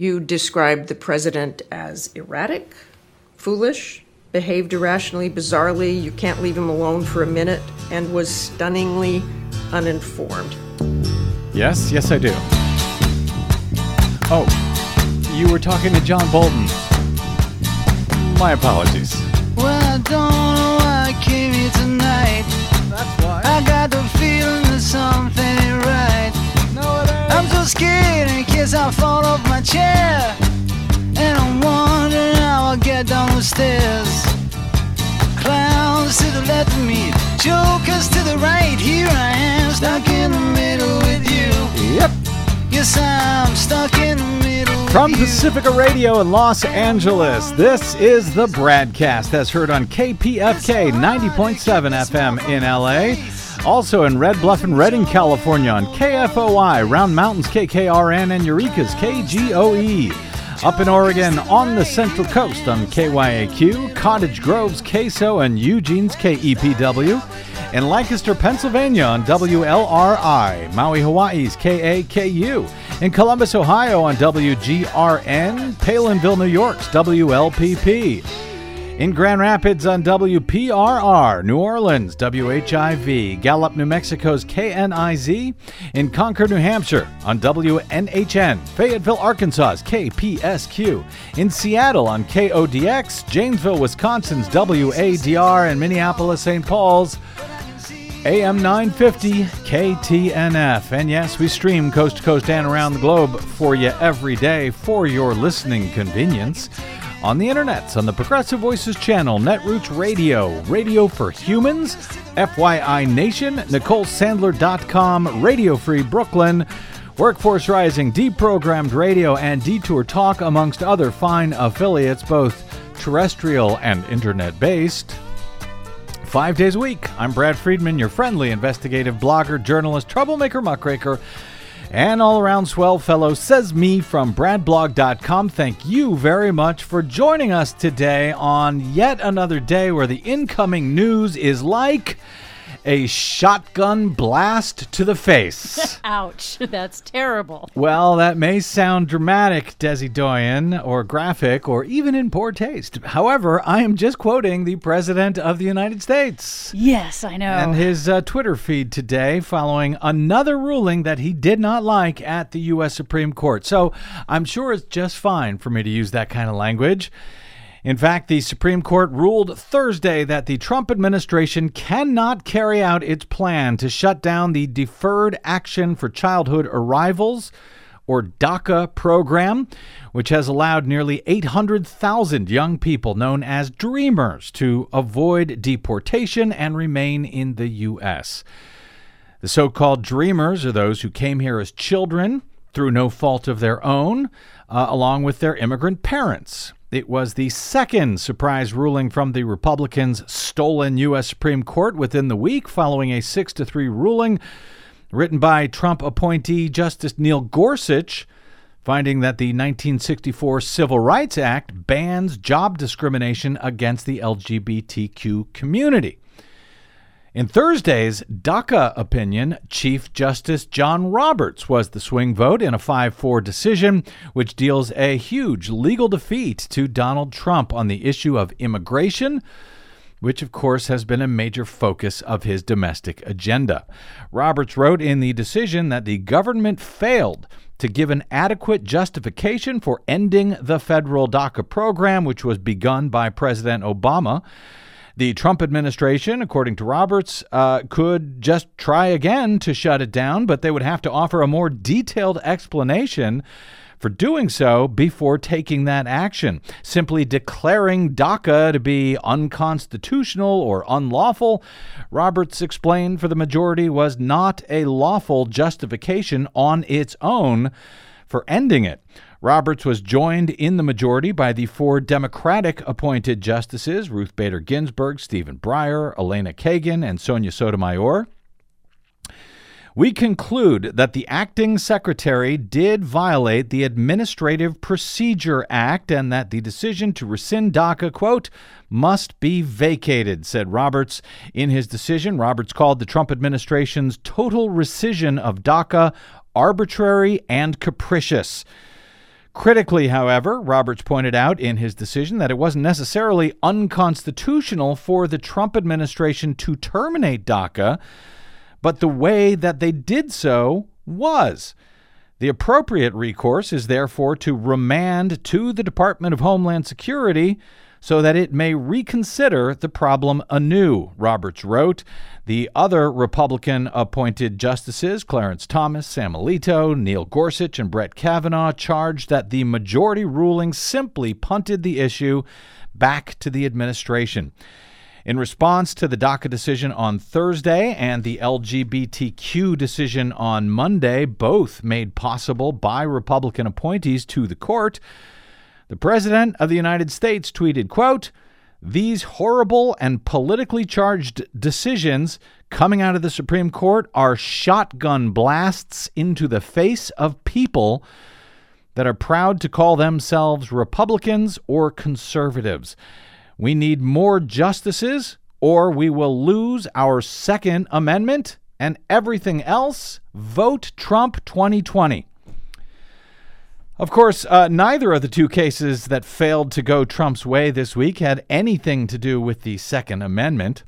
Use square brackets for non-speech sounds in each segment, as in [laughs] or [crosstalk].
You described the president as erratic, foolish, behaved irrationally, bizarrely, you can't leave him alone for a minute, and was stunningly uninformed. Yes, yes, I do. Oh, you were talking to John Bolton. My apologies. Well, I don't know why I came here tonight. That's why. I got the feeling that something ain't right. No, it ain't. I'm so scared in case I fall off my chair. And I'm wondering how I'll get down the stairs. Clowns to the left of me, jokers to the right. Here I am, stuck in the middle with you. Yep. Yes, I'm stuck in the middle. From with you. Pacifica Radio in Los Angeles, this is the Bradcast as heard on KPFK 90.7 FM in LA. Also in Red Bluff and Redding, California on KFOI, Round Mountains KKRN, and Eureka's KGOE. Up in Oregon on the Central Coast on KYAQ, Cottage Grove's KSO, and Eugene's KEPW. In Lancaster, Pennsylvania on WLRI, Maui, Hawaii's KAKU. In Columbus, Ohio on WGRN, Palenville, New York's WLPP. In Grand Rapids on WPRR, New Orleans, WHIV, Gallup, New Mexico's KNIZ, in Concord, New Hampshire on WNHN, Fayetteville, Arkansas's KPSQ, in Seattle on KODX, Janesville, Wisconsin's WADR, and Minneapolis, St. Paul's AM 950 KTNF. And yes, we stream coast to coast and around the globe for you every day for your listening convenience. On the internets, on the Progressive Voices channel, Netroots Radio, Radio for Humans, FYI Nation, NicoleSandler.com, Radio Free Brooklyn, Workforce Rising, Deprogrammed Radio, and Detour Talk, amongst other fine affiliates, both terrestrial and internet based. Five days a week. I'm Brad Friedman, your friendly investigative blogger, journalist, troublemaker, muckraker, and all around swell fellow, says me from BradBlog.com. Thank you very much for joining us today on yet another day where the incoming news is like a shotgun blast to the face. [laughs] Ouch. [laughs] That's terrible. Well, that may sound dramatic, Desi Doyen, or graphic, or even in poor taste. However, I am just quoting the President of the United States Yes, I know. and his uh, Twitter feed today following another ruling that he did not like at the U.S. Supreme Court. So I'm sure it's just fine for me to use that kind of language. In fact, the Supreme Court ruled Thursday that the Trump administration cannot carry out its plan to shut down the Deferred Action for Childhood Arrivals, or DACA program, which has allowed nearly 800,000 young people known as Dreamers to avoid deportation and remain in the U.S. The so called Dreamers are those who came here as children through no fault of their own, uh, along with their immigrant parents. It was the second surprise ruling from the Republicans' stolen U.S. Supreme Court within the week, following a 6 to 3 ruling written by Trump appointee Justice Neil Gorsuch, finding that the 1964 Civil Rights Act bans job discrimination against the LGBTQ community. In Thursday's DACA opinion, Chief Justice John Roberts was the swing vote in a 5 4 decision, which deals a huge legal defeat to Donald Trump on the issue of immigration, which of course has been a major focus of his domestic agenda. Roberts wrote in the decision that the government failed to give an adequate justification for ending the federal DACA program, which was begun by President Obama. The Trump administration, according to Roberts, uh, could just try again to shut it down, but they would have to offer a more detailed explanation for doing so before taking that action. Simply declaring DACA to be unconstitutional or unlawful, Roberts explained for the majority, was not a lawful justification on its own for ending it. Roberts was joined in the majority by the four Democratic appointed justices Ruth Bader Ginsburg, Stephen Breyer, Elena Kagan, and Sonia Sotomayor. We conclude that the acting secretary did violate the Administrative Procedure Act and that the decision to rescind DACA, quote, must be vacated, said Roberts. In his decision, Roberts called the Trump administration's total rescission of DACA arbitrary and capricious. Critically, however, Roberts pointed out in his decision that it wasn't necessarily unconstitutional for the Trump administration to terminate DACA, but the way that they did so was. The appropriate recourse is therefore to remand to the Department of Homeland Security so that it may reconsider the problem anew, Roberts wrote. The other Republican appointed justices, Clarence Thomas, Sam Alito, Neil Gorsuch, and Brett Kavanaugh, charged that the majority ruling simply punted the issue back to the administration. In response to the DACA decision on Thursday and the LGBTQ decision on Monday, both made possible by Republican appointees to the court, the President of the United States tweeted, quote, these horrible and politically charged decisions coming out of the Supreme Court are shotgun blasts into the face of people that are proud to call themselves Republicans or conservatives. We need more justices, or we will lose our Second Amendment and everything else. Vote Trump 2020. Of course, uh, neither of the two cases that failed to go Trump's way this week had anything to do with the Second Amendment.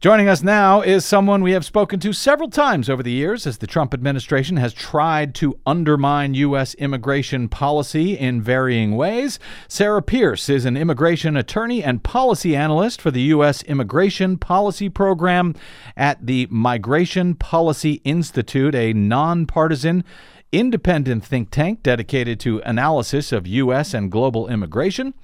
Joining us now is someone we have spoken to several times over the years as the Trump administration has tried to undermine U.S. immigration policy in varying ways. Sarah Pierce is an immigration attorney and policy analyst for the U.S. Immigration Policy Program at the Migration Policy Institute, a nonpartisan independent think tank dedicated to analysis of U.S. and global immigration.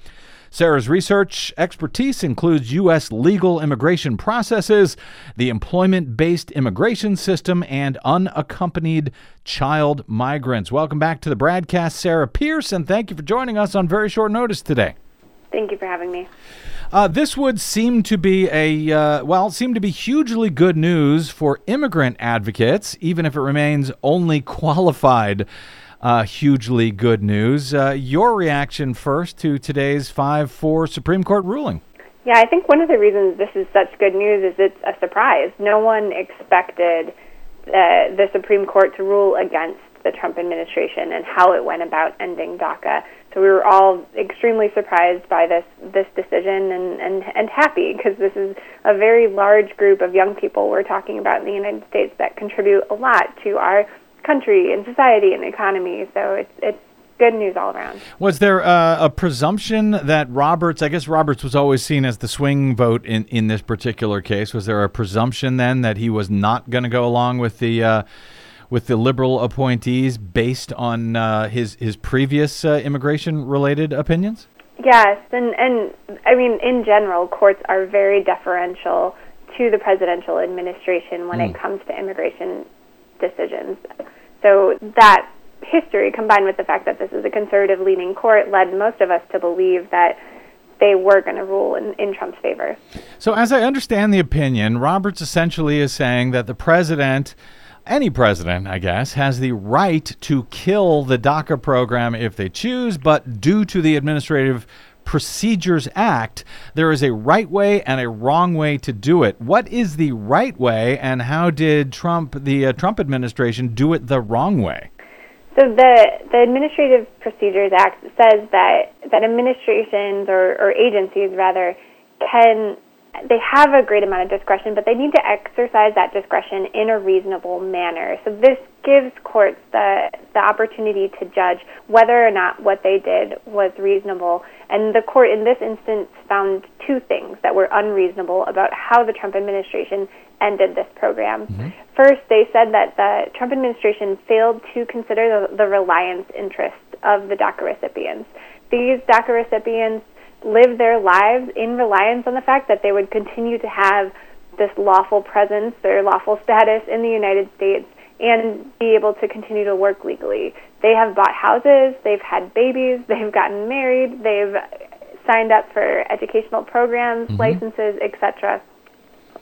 Sarah's research expertise includes U.S. legal immigration processes, the employment based immigration system, and unaccompanied child migrants. Welcome back to the broadcast, Sarah Pierce, and thank you for joining us on very short notice today. Thank you for having me. Uh, this would seem to be a uh, well, seem to be hugely good news for immigrant advocates, even if it remains only qualified. Uh, hugely good news. Uh, your reaction first to today's 5 4 Supreme Court ruling. Yeah, I think one of the reasons this is such good news is it's a surprise. No one expected uh, the Supreme Court to rule against the Trump administration and how it went about ending DACA. So we were all extremely surprised by this this decision and and, and happy because this is a very large group of young people we're talking about in the United States that contribute a lot to our country and society and economy. So it's it's good news all around. Was there uh, a presumption that Roberts, I guess Roberts was always seen as the swing vote in, in this particular case. Was there a presumption then that he was not going to go along with the uh, with the liberal appointees based on uh, his his previous uh, immigration related opinions? Yes, and and I mean in general, courts are very deferential to the presidential administration when mm. it hmm. comes to immigration decisions. So that history, combined with the fact that this is a conservative leaning court, led most of us to believe that they were going to rule in, in Trump's favor. So, as I understand the opinion, Roberts essentially is saying that the president any president, I guess, has the right to kill the DACA program if they choose, but due to the Administrative Procedures Act, there is a right way and a wrong way to do it. What is the right way, and how did Trump, the uh, Trump administration, do it the wrong way? So the the Administrative Procedures Act says that that administrations or, or agencies rather can they have a great amount of discretion, but they need to exercise that discretion in a reasonable manner. So this gives courts the the opportunity to judge whether or not what they did was reasonable. And the court in this instance found two things that were unreasonable about how the Trump administration ended this program. Mm-hmm. First, they said that the Trump administration failed to consider the, the reliance interests of the DACA recipients. These DACA recipients live their lives in reliance on the fact that they would continue to have this lawful presence, their lawful status in the United States, and be able to continue to work legally. They have bought houses, they've had babies, [laughs] they've gotten married, they've signed up for educational programs, mm-hmm. licenses, etc.,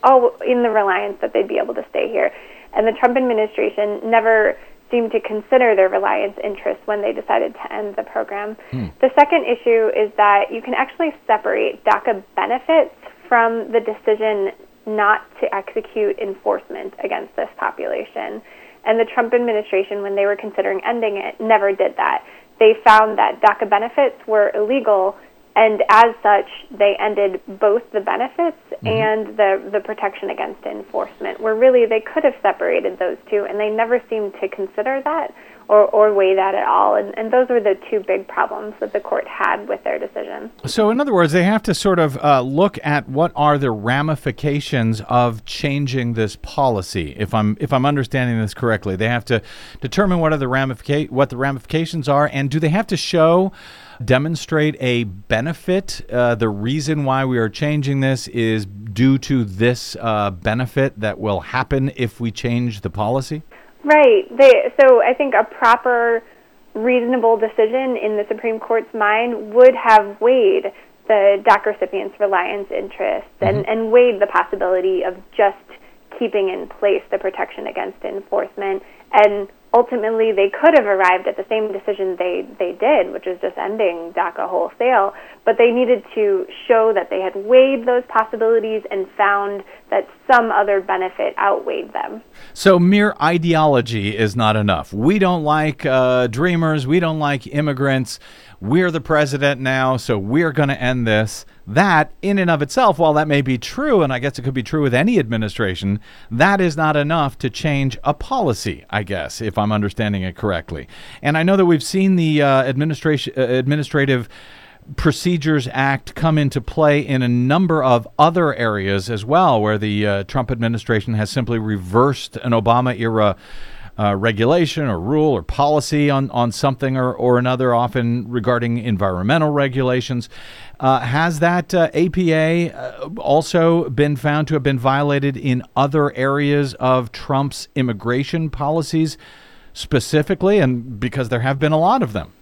all in the reliance that they'd be able to stay here. And the Trump administration never seemed to consider their reliance interests when they decided to end the program. Hmm. The second issue is that you can actually separate DACA benefits from the decision not to execute enforcement against this population. And the Trump administration, when they were considering ending it, never did that. they found that DACA benefits were illegal, and as such, they ended both the benefits mm-hmm. and the the protection against enforcement. Where really they could have separated those two, and they never seemed to consider that or, or weigh that at all. And, and those were the two big problems that the court had with their decision. So, in other words, they have to sort of uh, look at what are the ramifications of changing this policy. If I'm if I'm understanding this correctly, they have to determine what are the ramifica- what the ramifications are, and do they have to show demonstrate a benefit? Uh, the reason why we are changing this is due to this uh, benefit that will happen if we change the policy? Right. They, so I think a proper, reasonable decision in the Supreme Court's mind would have weighed the DACA recipients' reliance interests mm-hmm. and, and weighed the possibility of just keeping in place the protection against enforcement and ultimately they could have arrived at the same decision they, they did, which is just ending DACA wholesale, but they needed to show that they had weighed those possibilities and found that some other benefit outweighed them. So mere ideology is not enough. We don't like uh, dreamers, we don't like immigrants. We're the president now, so we're going to end this. That, in and of itself, while that may be true, and I guess it could be true with any administration, that is not enough to change a policy, I guess, if I'm understanding it correctly. And I know that we've seen the uh, administration, uh, administrative Procedures Act come into play in a number of other areas as well, where the uh, Trump administration has simply reversed an Obama era uh, regulation or rule or policy on, on something or, or another, often regarding environmental regulations. Uh, has that uh, APA uh, also been found to have been violated in other areas of Trump's immigration policies specifically? And because there have been a lot of them.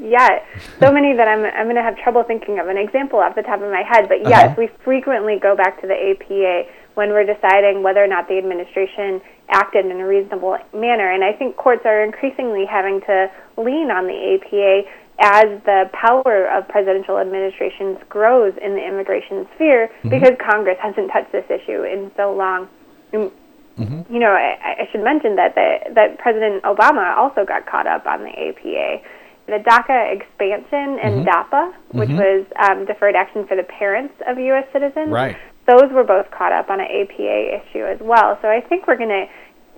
Yeah, so many that I'm I'm going to have trouble thinking of an example off the top of my head. But yes, uh-huh. we frequently go back to the APA when we're deciding whether or not the administration acted in a reasonable manner. And I think courts are increasingly having to lean on the APA as the power of presidential administrations grows in the immigration sphere mm-hmm. because Congress hasn't touched this issue in so long. Mm-hmm. You know, I, I should mention that the, that President Obama also got caught up on the APA. The DACA expansion and mm-hmm. DAPA, which mm-hmm. was um, deferred action for the parents of U.S. citizens, right those were both caught up on an APA issue as well. So I think we're going to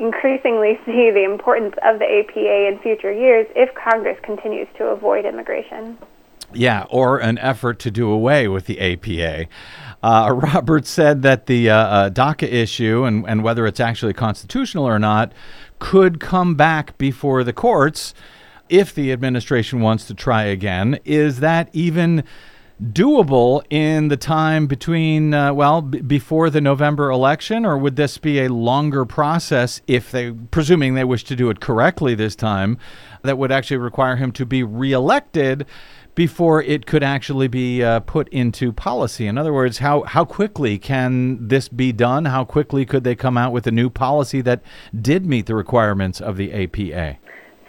increasingly see the importance of the APA in future years if Congress continues to avoid immigration. Yeah, or an effort to do away with the APA. Uh, [laughs] Robert said that the uh, uh, DACA issue and, and whether it's actually constitutional or not could come back before the courts if the administration wants to try again. Is that even doable in the time between, uh, well, b- before the November election, or would this be a longer process if they, presuming they wish to do it correctly this time, that would actually require him to be reelected? Before it could actually be uh, put into policy. In other words, how, how quickly can this be done? How quickly could they come out with a new policy that did meet the requirements of the APA?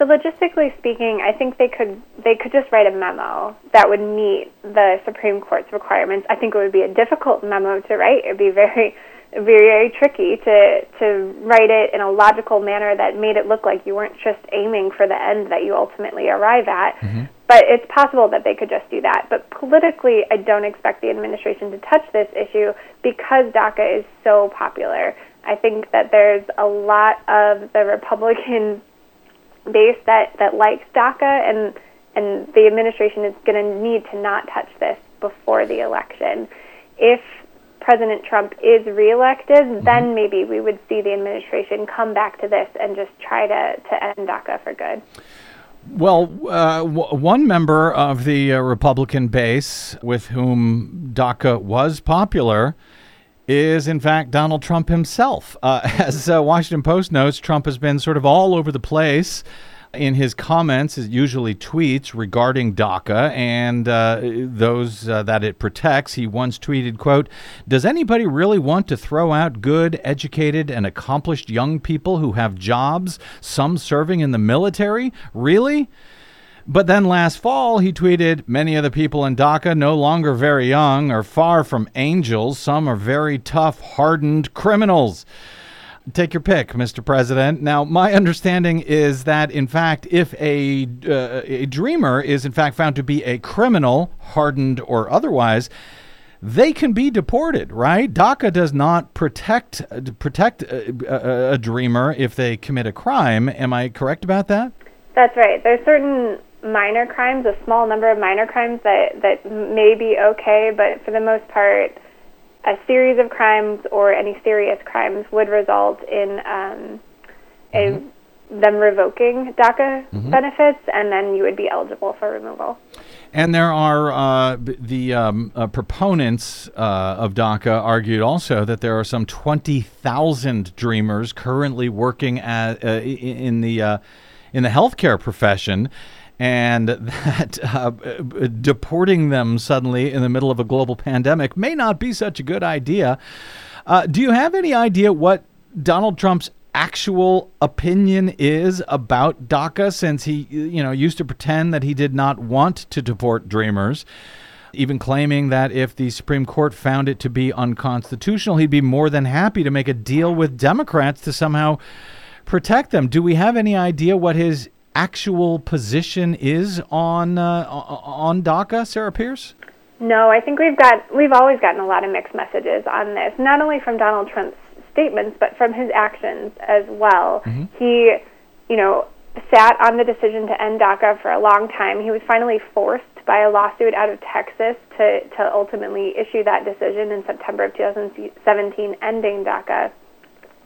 So logistically speaking, I think they could they could just write a memo that would meet the Supreme Court's requirements. I think it would be a difficult memo to write. It'd be very very, very tricky to to write it in a logical manner that made it look like you weren't just aiming for the end that you ultimately arrive at. Mm-hmm. But it's possible that they could just do that. But politically, I don't expect the administration to touch this issue because DACA is so popular. I think that there's a lot of the Republican base that, that likes DACA, and and the administration is going to need to not touch this before the election. If President Trump is reelected, mm-hmm. then maybe we would see the administration come back to this and just try to, to end DACA for good. Well, uh, w- one member of the uh, Republican base with whom DACA was popular is, in fact, Donald Trump himself. Uh, [laughs] as uh, Washington Post notes, Trump has been sort of all over the place in his comments, usually tweets regarding DACA and uh, those uh, that it protects. He once tweeted, "quote Does anybody really want to throw out good, educated, and accomplished young people who have jobs, some serving in the military? Really?" But then last fall, he tweeted Many of the people in DACA, no longer very young, are far from angels. Some are very tough, hardened criminals. Take your pick, Mr. President. Now, my understanding is that, in fact, if a, uh, a dreamer is, in fact, found to be a criminal, hardened or otherwise, they can be deported, right? DACA does not protect protect a, a, a, dreamer if they commit a crime. Am I correct about that? That's right. There's certain minor crimes, a small number of minor crimes that that may be okay, but for the most part, a series of crimes or any serious crimes would result in um, a, mm-hmm. them revoking DACA mm-hmm. benefits, and then you would be eligible for removal. And there are uh, the um, uh, proponents uh, of DACA argued also that there are some 20,000 dreamers currently working at, uh, in the uh, in the healthcare profession and [laughs] that uh, deporting them suddenly in the middle of a global pandemic may not be such a good idea. Uh, do you have any idea what Donald Trump's actual opinion is about DACA since he you know used to pretend that he did not want to deport dreamers even claiming that if the Supreme Court found it to be unconstitutional he'd be more than happy to make a deal with Democrats to somehow protect them do we have any idea what his actual position is on uh, on DACA, Sarah Pierce? No, I think we've got we've always gotten a lot of mixed messages on this, not only from Donald Trump's statements, but from his actions as well. Mm-hmm. He, you know, sat on the decision to end DACA for a long time. He was finally forced by a lawsuit out of Texas to, to ultimately issue that decision in September of 2017, ending DACA.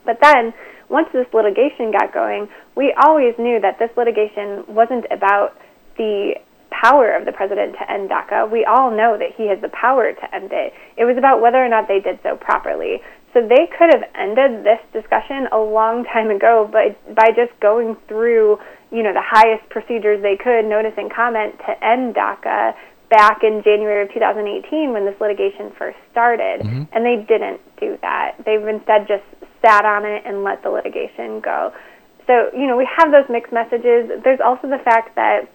But then once this litigation got going, we always knew that this litigation wasn't about the power of the president to end DACA. We all know that he has the power to end it. It was about whether or not they did so properly. So they could have ended this discussion a long time ago by by just going through, you know, the highest procedures they could, notice and comment to end DACA back in January of 2018 when this litigation first started, mm-hmm. and they didn't do that. They've instead just sat on it and let the litigation go. So, you know, we have those mixed messages. There's also the fact that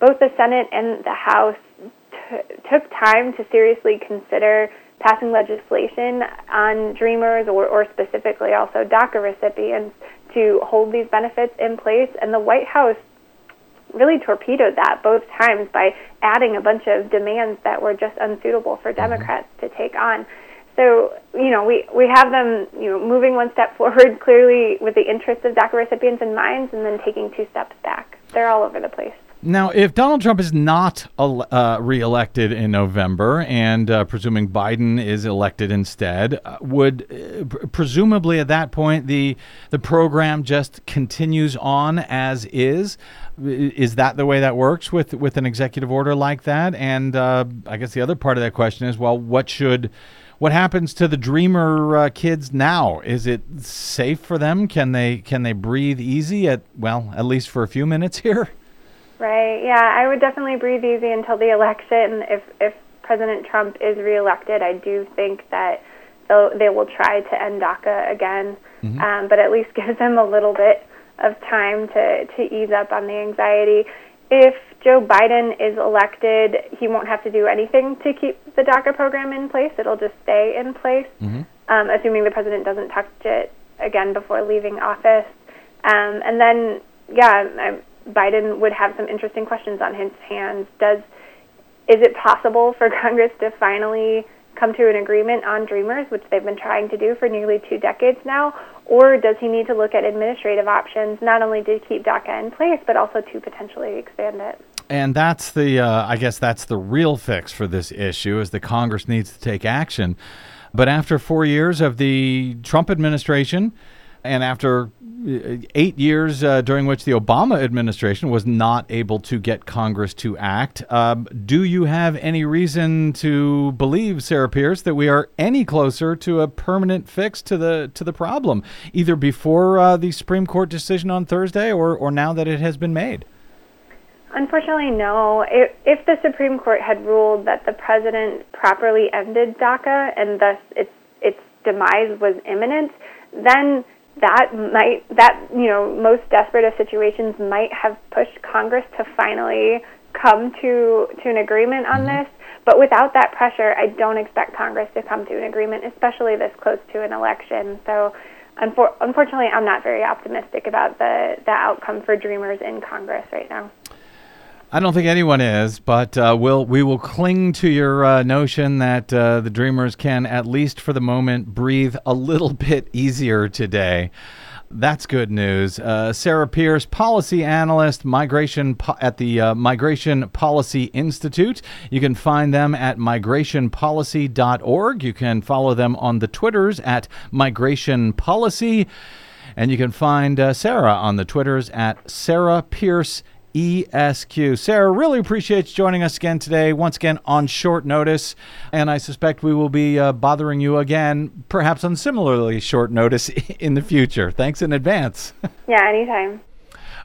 both the Senate and the House t- took time to seriously consider passing legislation on Dreamers or, or specifically also DACA recipients to hold these benefits in place. And the White House really torpedoed that both times by adding a bunch of demands that were just unsuitable for mm-hmm. Democrats mm-hmm. to take on. So, you know, we, we have them, you know, moving one step forward [laughs] clearly with the interests of DACA recipients in mind and then taking two steps back. They're all over the place. Now, if Donald Trump is not uh, reelected in November, and uh, presuming Biden is elected instead, uh, would uh, presumably at that point the the program just continues on as is? Is that the way that works with with an executive order like that? And uh, I guess the other part of that question is, well, what should what happens to the dreamer uh, kids now? Is it safe for them? Can they can they breathe easy at well, at least for a few minutes [laughs] here? Right. Yeah, I would definitely breathe easy until the election. If if President Trump is reelected, I do think that they'll, they will try to end DACA again, mm-hmm. um, but at least [laughs] gives them a little bit of time to to ease up on the anxiety. If Joe Biden is elected, he won't have to do anything to keep the DACA program in place. It'll just stay in place, mm-hmm. um, assuming the president doesn't touch it again before leaving office. Um, and then, yeah, I, Biden would have some interesting questions on his hands. Does is it possible for [laughs] Congress to finally come to an agreement on Dreamers, which they've been trying to do for nearly two decades now, or does he need to look at administrative options not only to keep DACA in place but also to potentially expand it? And that's the, uh, I guess that's the real fix for this issue is the Congress needs to take action. But after four years of the Trump administration, and after eight years uh, during which the Obama administration was not able to get Congress to act. Um, do you have any reason to believe, Sarah Pierce, that we are any closer to a permanent fix to the to the problem, either before uh, the Supreme Court decision on Thursday or, or now that it has been made? Unfortunately, no. If, if the Supreme Court had ruled that the president properly ended DACA and thus its its demise was imminent, then that might that you know most desperate of situations might have pushed Congress to finally come to to an agreement on mm-hmm. this. But without that pressure, I don't expect Congress to come to an agreement, especially this close to an election. So unfor- unfortunately, I'm not very optimistic about the, the outcome for Dreamers in Congress right now. I don't think anyone is, but uh, we'll we will cling to your uh, notion that uh, the Dreamers can, at least for the moment, breathe a little [laughs] bit easier today. That's good news. Uh, Sarah Pierce, policy analyst, migration po- at the uh, Migration Policy Institute. You can find them at migrationpolicy.org. You can follow them on the Twitters at Migration Policy. And you can find uh, Sarah on the Twitters at Sarah Pierce ESQ. Sarah, really appreciate you joining us again today, once again on short notice. And I suspect we will be uh, bothering you again, perhaps on similarly short notice [laughs] in the future. Thanks in advance. [laughs] Yeah, anytime.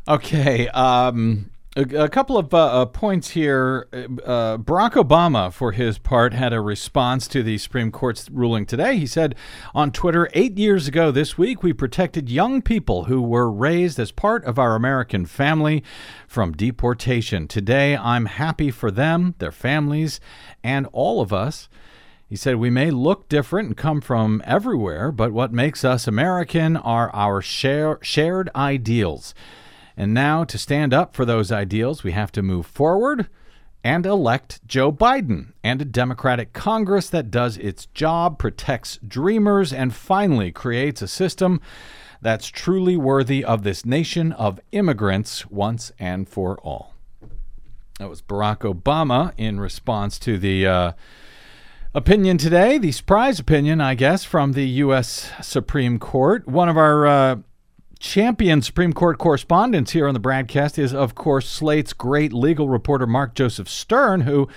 okay. Um, a, a couple of uh, uh, points here. Uh, Barack Obama, for his part, had a response to the Supreme Court's ruling today. He said on Twitter, eight years ago this week, we protected young people who were raised as part of our American family from deportation. Today, I'm happy for them, their families, and all of us. He said, We may look different and come from everywhere, but what makes us American are our share, shared ideals. And now, to stand up for those ideals, we have to move forward and elect Joe Biden and a Democratic Congress that does its job, protects dreamers, and finally creates a system that's truly worthy of this nation of immigrants once and for all. That was Barack Obama in response to the uh, opinion today, the surprise opinion, I guess, from the U.S. Supreme Court. One of our uh, champion Supreme Court correspondents here on the broadcast is, of course, Slate's great legal reporter, Mark Joseph Stern, who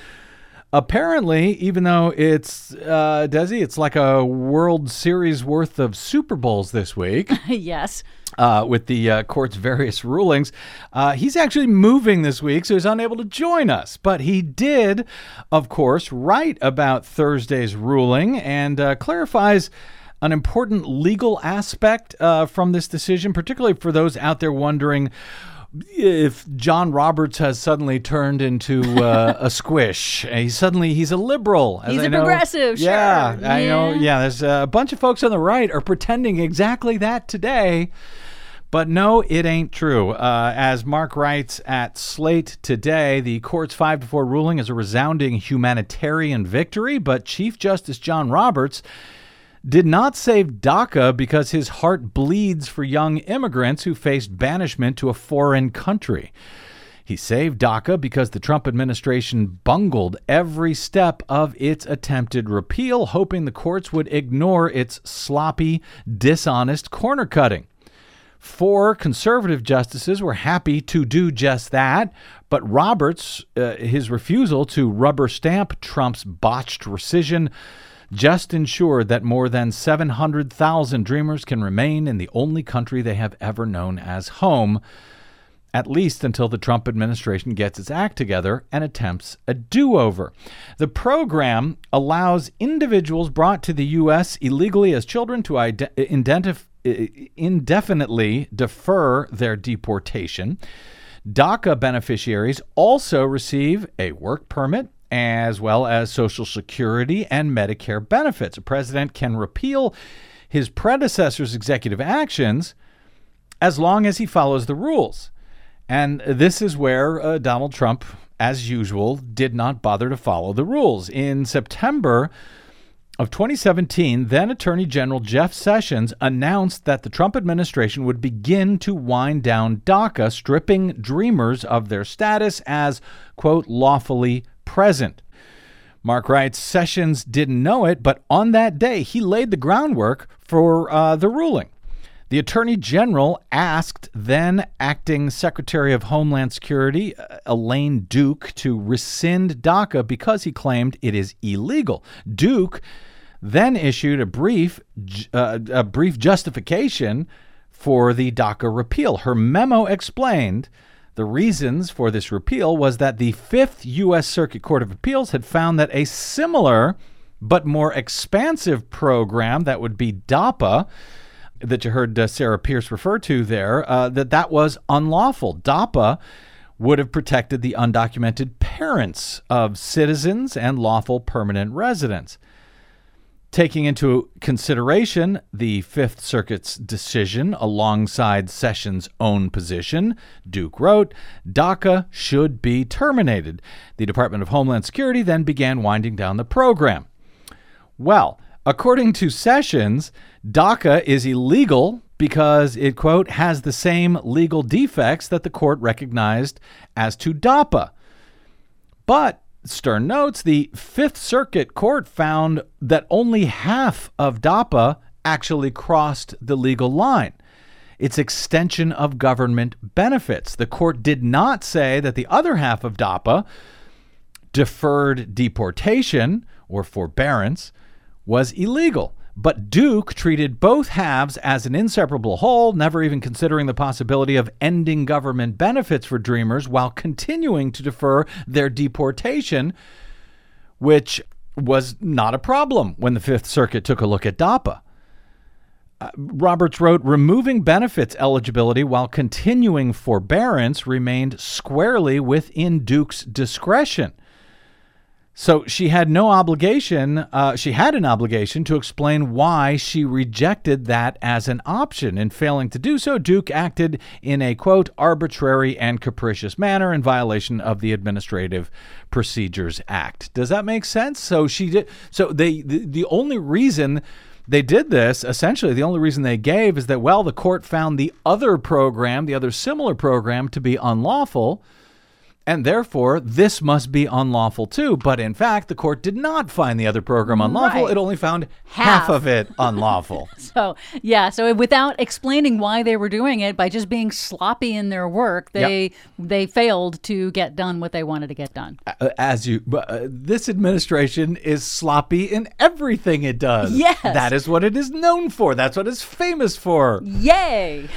apparently, even though it's, uh, Desi, it's like a World Series worth of Super Bowls this week. [laughs] yes. Uh, with the uh, court's various rulings. Uh, he's actually moving this week, so he's unable to join us. But he did, of course, write about Thursday's ruling and uh, clarifies an important legal aspect uh, from this decision, particularly for those out there wondering if John Roberts has suddenly turned into uh, a [laughs] squish. He's suddenly he's a liberal. He's I a know. progressive, Yeah, sure. I know. Yeah. Yeah, there's a bunch of folks on the right are pretending exactly that today. But no, it ain't true. Uh, as Mark writes at Slate today, the court's 5 to 4 ruling is a resounding humanitarian victory, but Chief Justice John Roberts did not save DACA because his heart bleeds for young immigrants who faced banishment to a foreign country. He saved DACA because the Trump administration bungled every step of its attempted repeal, hoping the courts would ignore its sloppy, dishonest corner cutting. Four conservative justices were happy to do just that, but Roberts, uh, his refusal to rubber stamp Trump's botched rescission, just ensured that more than 700,000 Dreamers can remain in the only country they have ever known as home, at least until the Trump administration gets its act together and attempts a do over. The program allows individuals brought to the U.S. illegally as children to ide- indefinitely defer their deportation. DACA beneficiaries also receive a work permit as well as Social Security and Medicare benefits. A president can repeal his predecessor's executive actions as long as he follows the rules. And this is where uh, Donald Trump, as usual, did not bother to follow the rules. In September of 2017, then Attorney General Jeff Sessions announced that the Trump administration would begin to wind down DACA, stripping dreamers of their status as, quote, lawfully present. Mark writes Sessions didn't know it, but on that day, he laid the groundwork for uh, the ruling. The Attorney General asked then acting Secretary of Homeland Security uh, Elaine Duke to rescind DACA because he claimed it is illegal. Duke then issued a brief uh, a brief justification for the DACA repeal. Her memo explained the reasons for this repeal was that the Fifth U.S. Circuit Court of Appeals had found that a similar but more expansive program that would be DAPA that you heard uh, Sarah Pierce refer to there, uh, that that was unlawful. DAPA would have protected the undocumented parents of citizens and lawful permanent residents. Taking into consideration the Fifth Circuit's decision alongside Sessions' own position, Duke wrote DACA should be terminated. The Department of Homeland Security then began winding down the program. Well, according to Sessions, DACA is illegal because it, quote, has the same legal defects that the court recognized as to DAPA. But Stern notes the Fifth Circuit Court found that only half of DAPA actually crossed the legal line. It's extension of government benefits. The court did not say that the other half of DAPA, deferred deportation or forbearance, was illegal. But Duke treated both halves as an inseparable whole, never even considering the possibility of ending government benefits for Dreamers while continuing to defer their deportation, which was not a problem when the Fifth Circuit took a look at DAPA. Uh, Roberts wrote, removing benefits eligibility while continuing forbearance remained squarely within Duke's discretion. So she had no obligation, uh, she had an obligation to explain why she rejected that as an option. In failing to do so, Duke acted in a, quote, arbitrary and capricious manner in violation of the Administrative Procedures Act. Does that make sense? So she did, so they, the, the only reason they did this, essentially, the only reason they gave is that, well, the court found the other program, the other similar program, to be unlawful and therefore this must be unlawful too. But in fact, the court did not find the other program unlawful. Right. It only found half, Half. of it unlawful. [laughs] So, yeah, so without explaining why they were doing it by just being sloppy in their work, they they failed to get done what they wanted to get done. Uh, As you, but, uh, this administration is sloppy in everything it does. Yes. that is what it is known for. That's what it's famous for. Yay!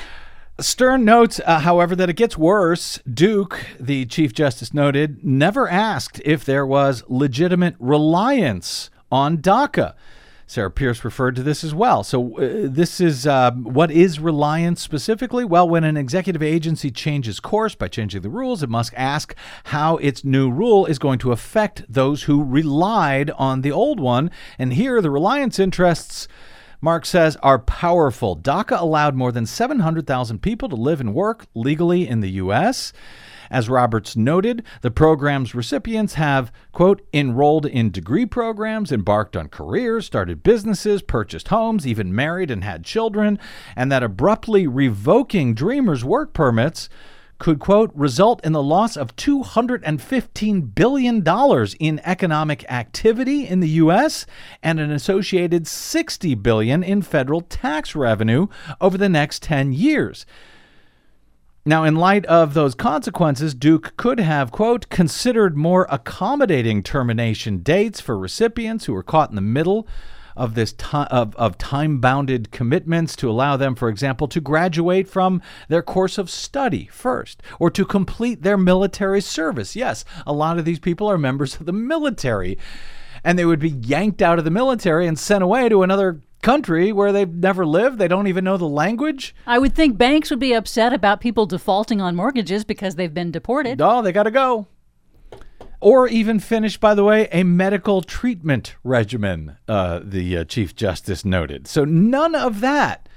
Stern notes, uh, however, that it gets worse. Duke, the Chief Justice noted, never asked if there was legitimate reliance on DACA. Sarah Pierce referred to this as well. So, uh, this is uh, what is reliance specifically? Well, when an executive agency changes course by changing the rules, it must ask how its new rule is going to affect those who relied on the old one. And here, the reliance interests. Mark says, are powerful. DACA allowed more than 700,000 people to live and work legally in the U.S. As Roberts noted, the program's recipients have, quote, enrolled in degree programs, embarked on careers, started businesses, purchased homes, even married and had children, and that abruptly revoking Dreamers' work permits could, quote, result in the loss of $215 billion in economic activity in the U.S. and an associated 60 billion in federal tax revenue over the next 10 years. Now, in light of those consequences, Duke could have, quote, considered more accommodating termination dates for recipients who were caught in the middle of this ti of, of time bounded commitments to allow them, for example, to graduate from their course of study first or to complete their military service. Yes, a lot of these people are members of the military, and they would be yanked out of the military and sent away to another country where they've never lived. They don't even know the language. I would think banks would be upset about people defaulting on mortgages because they've been deported. Oh, they got to go. Or even finish, by the way, a medical treatment regimen, uh, the uh, Chief Justice noted. So none of that,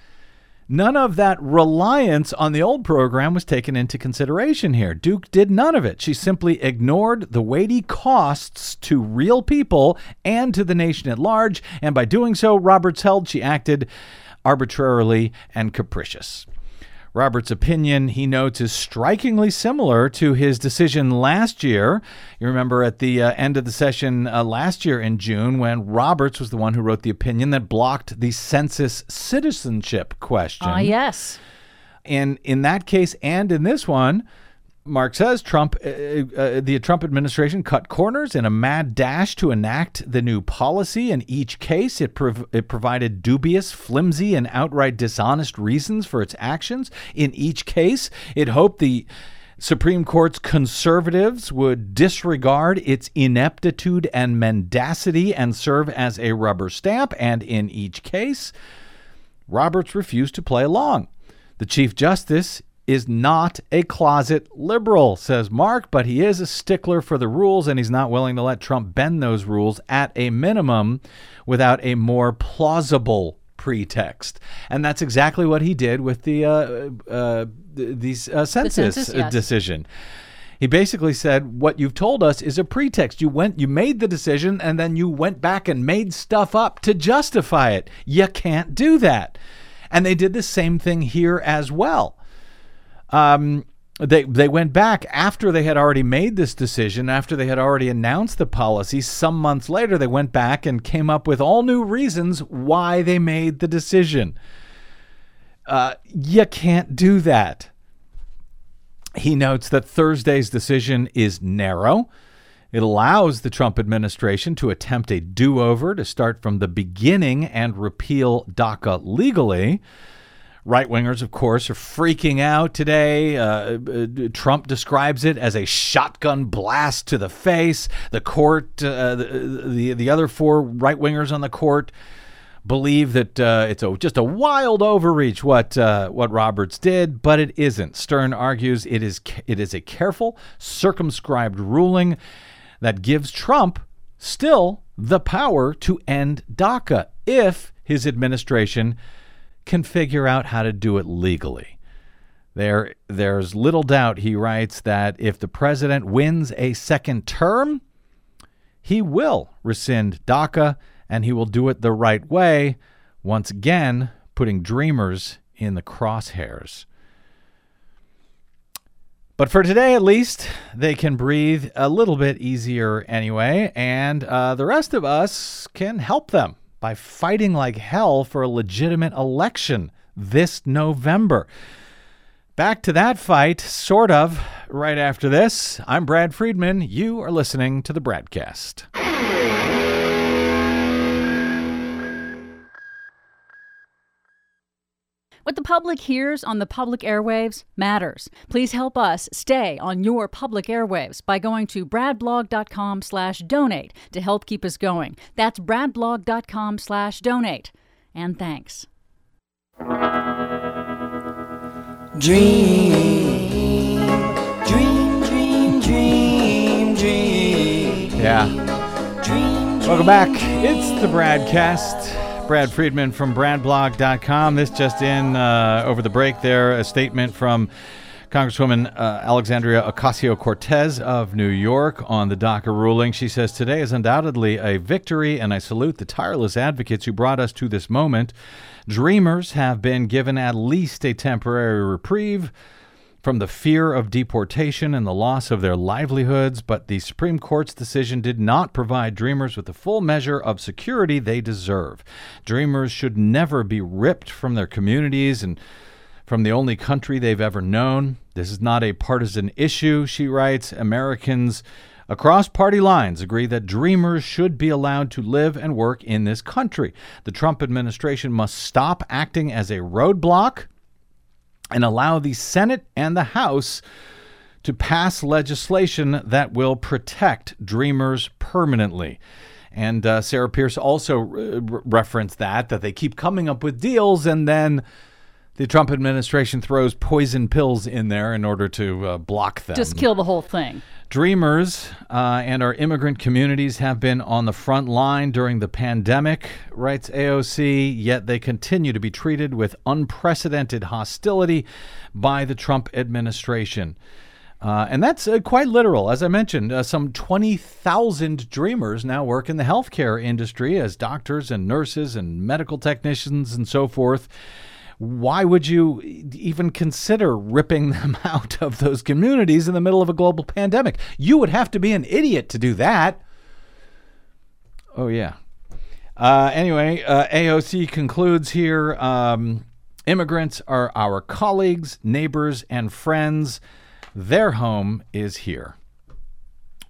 none of that reliance on the old program was taken into consideration here. Duke did none of it. She simply ignored the weighty costs to real people and to the nation at large. And by doing so, Roberts held she acted arbitrarily and capricious. Robert's opinion, he notes, is strikingly similar to his decision last year. You remember at the uh, end of the session uh, last year in June when Roberts was the one who wrote the opinion that blocked the census citizenship question. Ah, yes. And in that case and in this one, Mark says Trump, uh, uh, the Trump administration cut corners in a mad dash to enact the new policy. In each case, it, prov- it provided dubious, flimsy, and outright dishonest reasons for its actions. In each case, it hoped the Supreme Court's conservatives would disregard its ineptitude and mendacity and serve as a rubber stamp. And in each case, Roberts refused to play along. The Chief Justice is not a closet liberal, says Mark, but he is a stickler for the rules and he's not willing to let Trump bend those rules at a minimum without a more plausible pretext. And that's exactly what he did with the uh, uh, th- these uh, census, census, uh, yes. decision. He basically said, "What you've told us is a pretext. You went, you made the decision, and then you went back and made stuff up to justify it. You can't do that." And they did the same thing here as well. Um, they they went back after they had already made this decision, after they had already announced the policy. Some months later, they went back and came up with all new reasons why they made the decision. Uh, you can't do that. He notes that Thursday's decision is narrow. It allows the Trump administration to attempt a do over to start from the beginning and repeal DACA legally. Right wingers, of course, are freaking out today. Uh, uh, Trump describes it as a shotgun blast to the face. The court, uh, the, the the other four right wingers on the court, believe that uh, it's a, just a wild overreach what uh, what Roberts did, but it isn't. Stern argues it is it is a careful, circumscribed ruling that gives Trump still the power to end DACA if his administration can figure out how to do it legally. There, there's little doubt, he writes, that if the president wins a second term, he will rescind DACA and he will do it the right way, once again, putting dreamers in the crosshairs. But for today, at least, they can breathe a little bit easier anyway, and uh, the rest of us can help them by fighting like hell for a legitimate election this November. Back to that fight, sort of, right after this. I'm Brad Friedman. You are listening to the Bradcast. What the public hears on the public airwaves matters. Please help us stay on your public airwaves by going to bradblog.com slash donate to help keep us going. That's bradblog.com slash donate. And thanks. Dream, dream, dream, dream, dream. Yeah. Dream, Welcome back. It's the Bradcast. Brad Friedman from BradBlog.com. This just in uh, over the break there, a statement from Congresswoman uh, Alexandria Ocasio Cortez of New York on the DACA ruling. She says, Today is undoubtedly a victory, and I salute the tireless advocates who brought us to this moment. Dreamers have been given at least a temporary reprieve from the fear of deportation and the loss of their livelihoods, but the Supreme Court's decision did not provide Dreamers with the full measure of security they deserve. Dreamers should never be ripped from their communities and from the only country they've ever known. This is not a partisan issue, she writes. Americans across party lines agree that dreamers should be allowed to live and work in this country. The Trump administration must stop acting as a roadblock and allow the Senate and the House to pass legislation that will protect dreamers permanently. And uh, Sarah Pierce also re- referenced that that they keep coming up with deals and then the Trump administration throws poison pills in there in order to uh, block them. Just kill the whole thing. Dreamers uh, and our immigrant communities have been on the front line during the pandemic, writes AOC, yet they continue to be treated with unprecedented hostility by the Trump administration. Uh, and that's uh, quite literal. As I mentioned, uh, some 20,000 dreamers now work in the healthcare industry as doctors and nurses and medical technicians and so forth. Why would you even consider ripping them [laughs] out of those communities in the middle of a global pandemic? You would have to be an idiot to do that. Oh, yeah. Uh, anyway, uh, AOC concludes here um, immigrants are our colleagues, neighbors, and friends. Their home is here.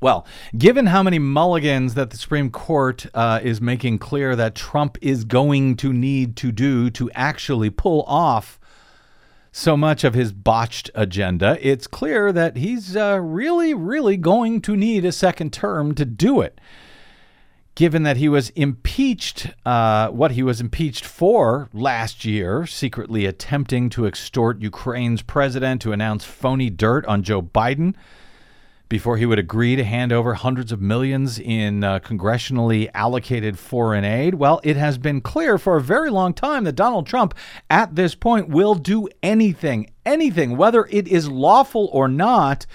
Well, given how many mulligans that the Supreme Court uh, is making clear that Trump is going to need to do to actually pull off so much of his botched agenda, it's clear that he's uh, really, really going to need a second term to do it. given that he was impeached, uh, what he was impeached for last year, secretly attempting to extort Ukraine's president to announce phony dirt on Joe Biden before he would agree to hand over hundreds of millions in uh, congressionally allocated foreign aid. Well, it has been clear for a very long time that Donald Trump, at this point, will do anything, anything, whether it is lawful or not,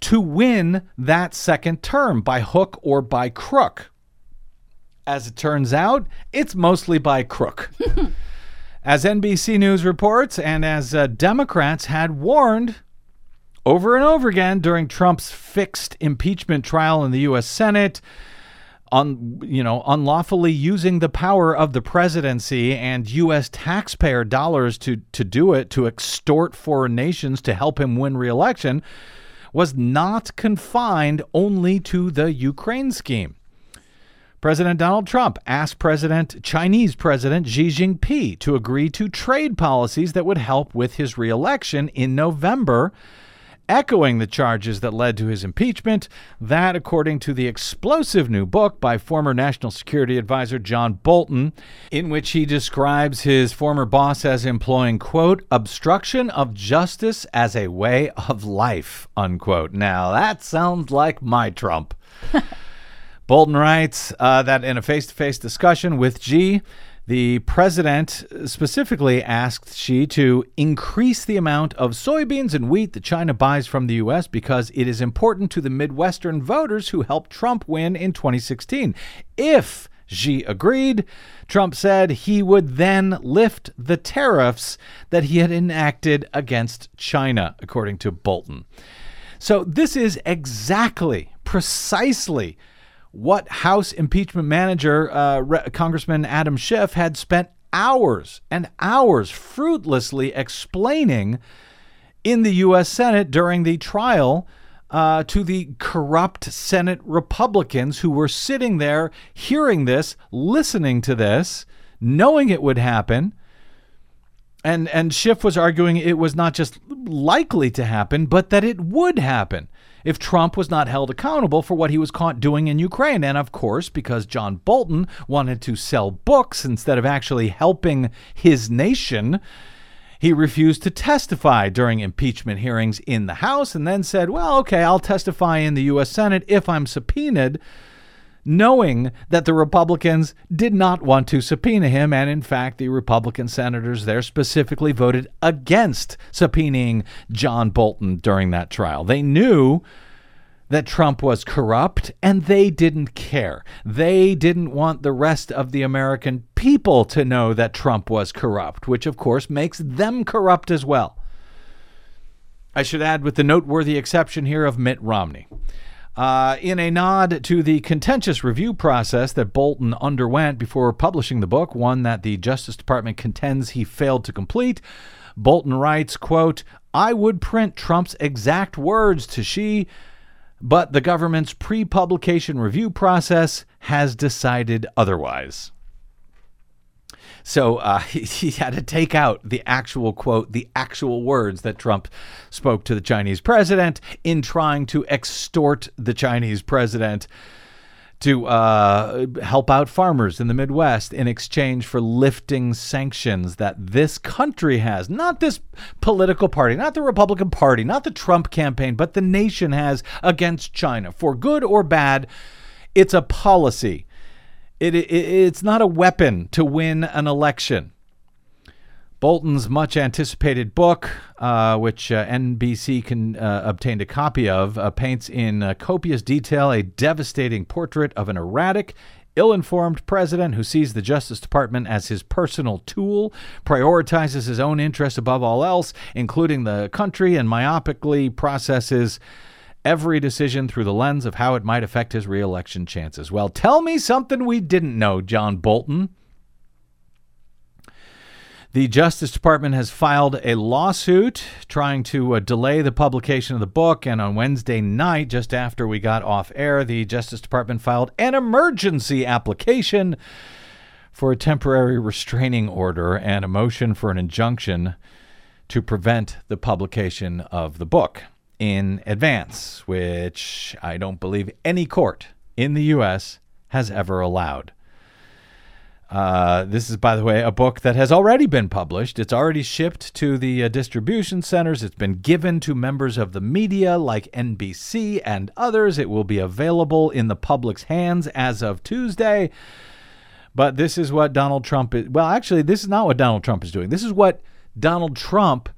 to win that second term by hook or by crook. As it turns out, it's mostly by crook. [laughs] as NBC News reports, and as uh, Democrats had warned over and over again during Trump's fixed impeachment trial in the U.S. Senate, on you know unlawfully using the power of the presidency and U.S. taxpayer dollars to to do it to extort foreign nations to help him win re-election was not confined only to the Ukraine scheme. President Donald Trump asked President Chinese President Xi Jinping to agree to trade policies that would help with his reelection in November echoing the charges that led to his impeachment. That, according to the explosive new book by former National Security Advisor John Bolton, in which he describes his former boss as employing, quote, obstruction of justice as a way of life, unquote. Now, that sounds like my Trump. [laughs] Bolton writes uh, that in a face to face discussion with Xi, the president specifically asked Xi to increase the amount of soybeans and wheat that China buys from the U.S. because it is important to the Midwestern voters who helped Trump win in 2016. If Xi agreed, Trump said he would then lift the tariffs that he had enacted against China, according to Bolton. So, this is exactly, precisely what House impeachment manager, uh, Re- Congressman Adam Schiff, had spent hours and hours fruitlessly explaining in the U.S. Senate during the trial uh, to the corrupt Senate Republicans who were sitting there hearing this, listening to this, knowing it would happen. And, and Schiff was arguing it was not just likely to happen, but that it would happen if Trump was not held accountable for what he was caught doing in Ukraine. And of course, because John Bolton wanted to sell books instead of actually helping his nation, he refused to testify during impeachment hearings in the House and then said, Well, okay, I'll testify in the U.S. Senate if I'm subpoenaed knowing that the Republicans did not want to subpoena him. And in fact, the Republican senators there specifically voted against subpoenaing John Bolton during that trial. They knew that Trump was corrupt and they didn't care. They didn't want the rest of the American people to know that Trump was corrupt, which of course makes them corrupt as well. I should add, with the noteworthy exception here of Mitt Romney. Uh, in a nod to the contentious review process that Bolton underwent before publishing the book, one that the Justice Department contends he failed to complete, Bolton writes, quote, I would print Trump's exact words to Xi, but the government's pre-publication review process has decided otherwise. So uh, [laughs] he, he, had to take out the actual quote, the actual words that Trump spoke to the Chinese president in trying to extort the Chinese president to uh, help out farmers in the Midwest in exchange for lifting sanctions that this country has. Not this political party, not the Republican Party, not the Trump campaign, but the nation has against China. For good or bad, it's a policy it, it, it's not a weapon to win an election. Bolton's much anticipated book, uh, which uh, NBC can uh, obtained a copy of, uh, paints in uh, copious detail a devastating portrait of an erratic, ill informed president who sees the Justice Department as his personal tool, prioritizes his own interests above all else, including the country, and myopically processes every decision through the lens of how it might affect his reelection chances. Well, tell me something we didn't know, John Bolton. The Justice Department has filed a lawsuit trying to uh, delay the publication of the book. And on Wednesday night, just after we got off air, the Justice Department filed an emergency application for a temporary restraining order and a motion for an injunction to prevent the publication of the book in advance, which I don't believe any court in the U.S. has ever allowed. Uh, this is, by the way, a book that has already been published. It's already shipped to the uh, distribution centers. It's been given to members of the media like NBC and others. It will be available in the public's hands as of Tuesday. But this is what Donald Trump is. Well, actually, this is not what Donald Trump is doing. This is what Donald Trump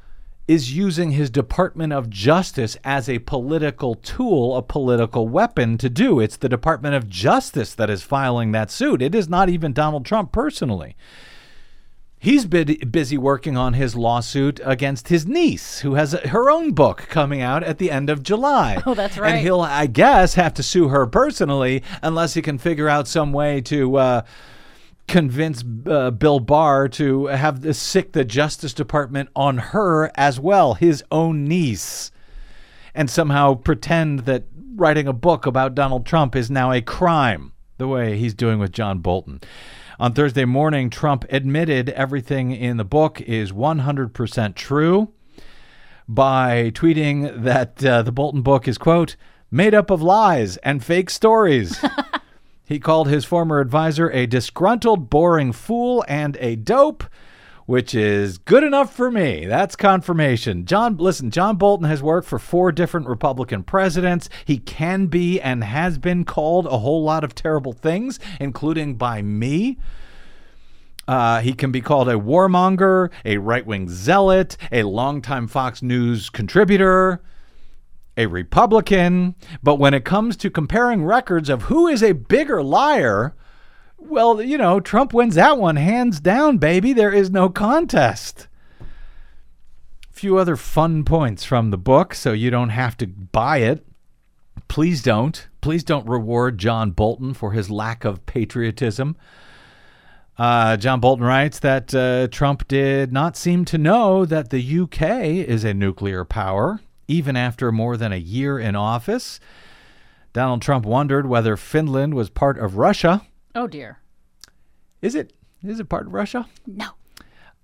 is using his Department of Justice as a political tool, a political weapon to do. It's the Department of Justice that is filing that suit. It is not even Donald Trump personally. He's busy working on his lawsuit against his niece, who has her own book coming out at the end of July. [laughs] Oh, that's right. And he'll, I guess, have to sue her personally unless he can figure out some way to. Uh, convince uh, Bill Barr to have the sick the Justice Department on her as well, his own niece, and somehow pretend that writing a book about Donald Trump is now a crime, the way he's doing with John Bolton. On Thursday morning, Trump admitted everything in the book is 100% true by tweeting that uh, the Bolton book is, quote, made up of lies and fake stories. [laughs] He called his former advisor a disgruntled, boring fool and a dope, which is good enough for me. That's confirmation. John, listen, John Bolton has worked for four different Republican presidents. He can be and has been called a whole lot of terrible things, including by me. Uh, he can be called a warmonger, a right wing zealot, a longtime Fox News contributor a Republican, but when it comes to comparing records of who is a bigger liar, well, you know, Trump wins that one hands down, baby. There is no contest. A few other fun points from the book, so you don't have to buy it. Please don't. Please don't reward John Bolton for his lack of patriotism. Uh, John Bolton writes that uh, Trump did not seem to know that the UK is a nuclear power even after more than a year in office. Donald Trump wondered whether Finland was part of Russia. Oh dear. Is it? Is it part of Russia? No.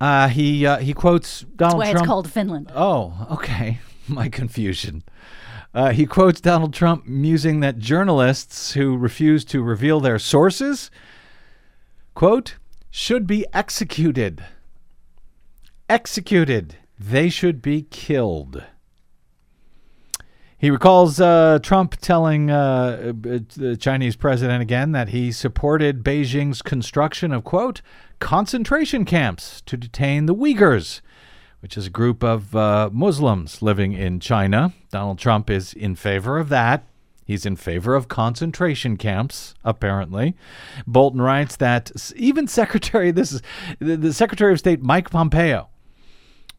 Uh, he uh, he quotes Donald That's why Trump. it's called Finland. Oh, okay. [laughs] My confusion. Uh, he quotes Donald Trump musing that journalists who refuse to reveal their sources, quote, should be executed. Executed. They should be killed. He recalls uh, Trump telling uh, the Chinese president again that he supported Beijing's construction of, quote, concentration camps to detain the Uyghurs, which is a group of uh, Muslims living in China. Donald Trump is in favor of that. He's in favor of concentration camps, apparently. Bolton writes that even Secretary, this is the Secretary of State Mike Pompeo,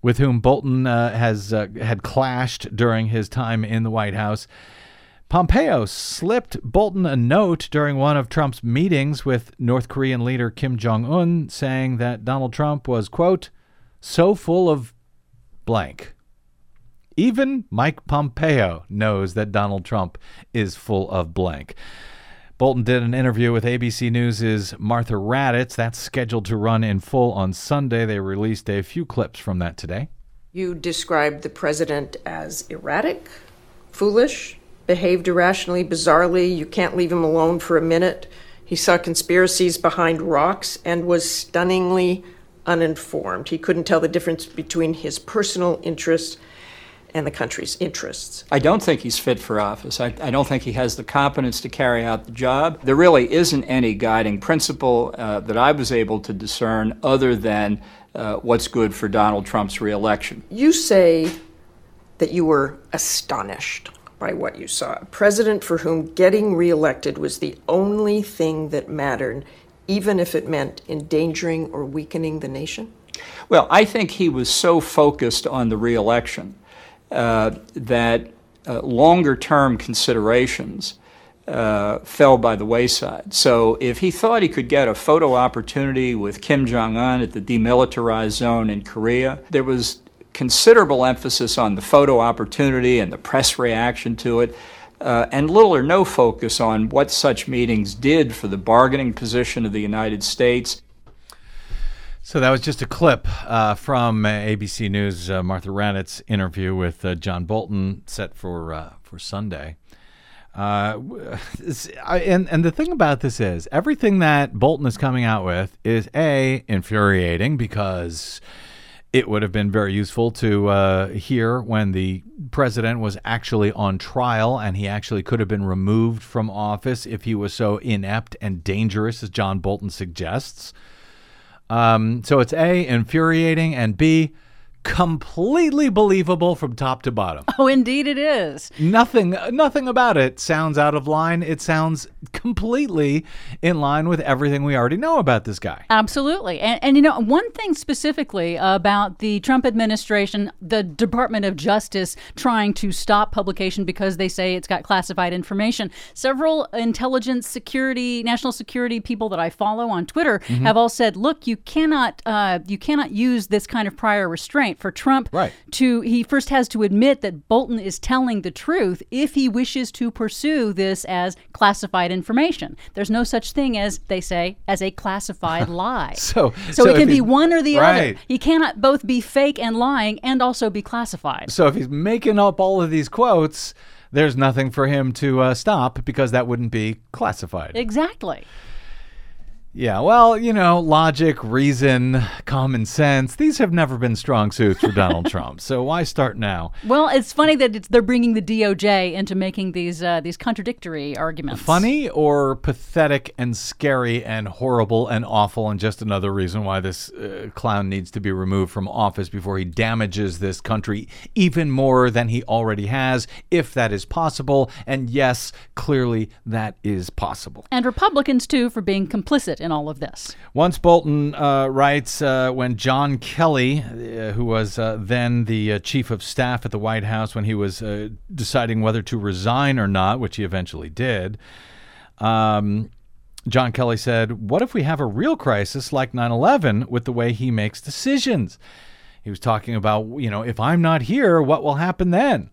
with whom Bolton uh, has uh, had clashed during his time in the White House. Pompeo slipped Bolton a note during one of Trump's meetings with North Korean leader Kim Jong un, saying that Donald Trump was, quote, so full of blank. Even Mike Pompeo knows that Donald Trump is full of blank. Bolton did an interview with ABC News' Martha Raddatz. That's scheduled to run in full on Sunday. They released a few clips from that today. You described the president as erratic, foolish, behaved irrationally, bizarrely. You can't leave him alone for a minute. He saw conspiracies behind rocks and was stunningly uninformed. He couldn't tell the difference between his personal interests and the country's interests. I don't think he's fit for office. I, I, don't think he has the competence to carry out the job. There really isn't any guiding principle uh, that I was able to discern other than uh, what's good for Donald Trump's reelection. You say that you were astonished by what you saw. A president for whom getting reelected was the only thing that mattered, even if it meant endangering or weakening the nation? Well, I think he was so focused on the reelection that uh, longer term considerations uh, fell by the wayside. So if he thought he could get a photo opportunity with Kim Jong un at the demilitarized zone in Korea, there was considerable emphasis on the photo opportunity and the press reaction to it. Uh, and little or no focus on what such meetings did for the bargaining position of the United States so that was just a clip uh, from uh, ABC News uh, Martha Raddatz's interview with uh, John Bolton, set for uh, for Sunday. Uh, [laughs] and and the thing about this is everything that Bolton is coming out with is a infuriating because it would have been very useful to hear when the president was actually on trial and he actually could have been removed from office if he was so inept and dangerous as John Bolton suggests. Um, so it's A, infuriating, and B, completely believable from top to bottom. [laughs] Oh, indeed it is. Nothing nothing about it sounds out of line. It sounds completely in line with everything we already know about this guy. Absolutely. And, and you know, one thing specifically about the Trump administration, the Department of Justice trying to stop publication because they say it's got classified information. Several intelligence security, national security people that I follow on Twitter Mm-hmm. have all said, "Look, you cannot uh, you cannot use this kind of prior restraint for Trump Right. to he first has to admit that Bolton is telling the truth if he wishes to pursue this as classified information. There's no such thing as they say as a classified [laughs] lie. So- so, so it can be one or the Right. other. He cannot both be fake and lying and also be classified. So if he's making up all of these quotes, there's nothing for him to uh, stop because that wouldn't be classified. Exactly. Yeah, well, you know, logic, reason, common sense, these have never been strong suits for Donald [laughs] Trump. So why start now? Well, it's funny that it's, they're bringing the DOJ into making these uh, these contradictory arguments. Funny or pathetic and scary and horrible and awful, and just another reason why this uh, clown needs to be removed from office before he damages this country even more than he already has, if that is possible. And yes, clearly that is possible. And Republicans too for being complicit in all of this. Once Bolton uh, writes uh, when John Kelly, uh, who was uh, then the uh, chief of staff at the White House when he was uh, deciding whether to resign or not, which he eventually did, um, John Kelly said, What if we have a real crisis like 9 11 with the way he makes decisions? He was talking about, you know, if I'm not here, what will happen then?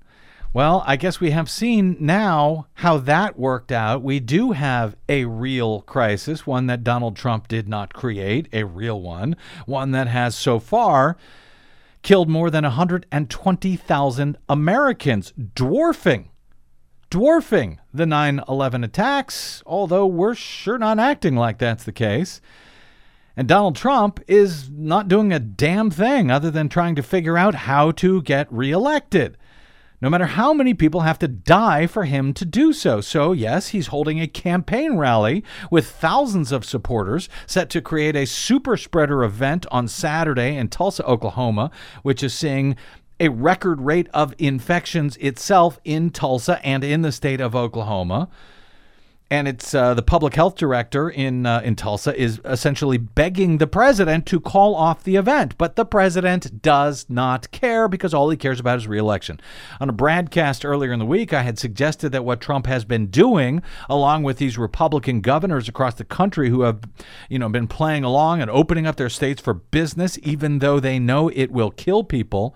Well, I guess we have seen now how that worked out. We do have a real crisis, one that Donald Trump did not create, a real one, one that has so far killed more than 120,000 Americans, dwarfing dwarfing the 9/11 attacks, although we're sure not acting like that's the case. And Donald Trump is not doing a damn thing other than trying to figure out how to get reelected no matter how many people have to die for him to do so. So, yes, he's holding a campaign rally with thousands of supporters set to create a super spreader event on Saturday in Tulsa, Oklahoma, which is seeing a record rate of infections itself in Tulsa and in the state of Oklahoma and it's uh, the public health director in uh, in Tulsa is essentially begging the president to call off the event, but the president does not care because all he cares about is reelection. On a broadcast earlier in the week, I had suggested that what Trump has been doing, along with these Republican governors across the country who have, you know, been playing along and opening up their states for business, even though they know it will kill people.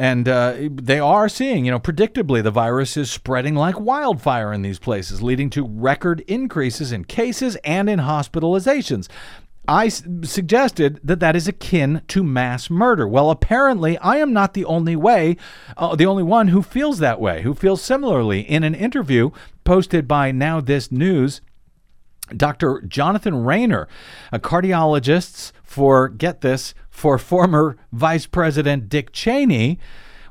And uh, they are seeing, you know, predictably, the virus is spreading like wildfire in these places, leading to record increases in cases and in hospitalizations. I s- suggested that that is akin to mass murder. Well, apparently, I am not the only way, uh, the only one who feels that way, who feels similarly. In an interview posted by Now This News, Dr. Jonathan Reiner, a cardiologist for, get this, for former Vice President Dick Cheney.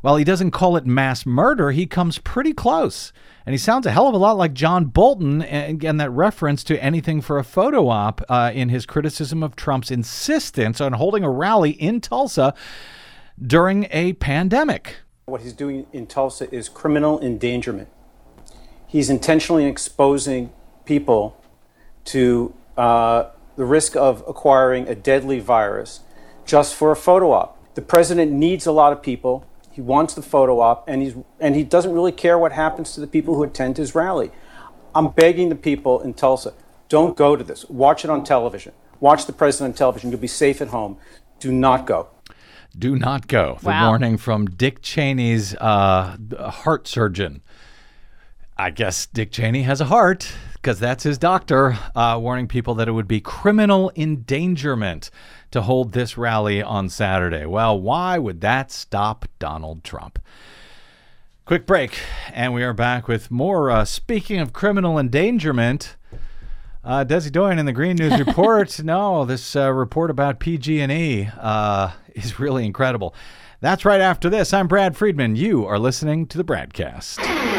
While he doesn't call it mass murder, he comes pretty close. And he sounds a hell of a lot like John Bolton, and that reference to anything for a photo op uh, in his criticism of Trump's insistence on holding a rally in Tulsa during a pandemic. What he's doing in Tulsa is criminal endangerment. He's intentionally exposing people to uh, the risk of acquiring a deadly virus just for a photo op. The president needs a lot of people. He wants the photo op, and he's and he doesn't really care what happens to the people who attend his rally. I'm begging the people in Tulsa, don't go to this. Watch it on television. Watch the president on television. You'll be safe at home. Do not go. Do not go. The Wow. warning from Dick Cheney's uh, heart surgeon. I guess Dick Cheney has a heart because that's his doctor, uh, warning people that it would be criminal endangerment to hold this rally on Saturday. Well, why would that stop Donald Trump? Quick break, and we are back with more. Uh, speaking of criminal endangerment, uh, Desi Doyen in the Green News [laughs] Report. no, this uh, report about PG&E uh, is really incredible. That's right after this. I'm Brad Friedman. You are listening to the BradCast.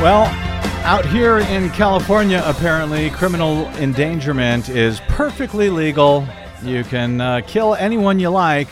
Well, out here in California, apparently, criminal endangerment is perfectly legal. You can uh, kill anyone you like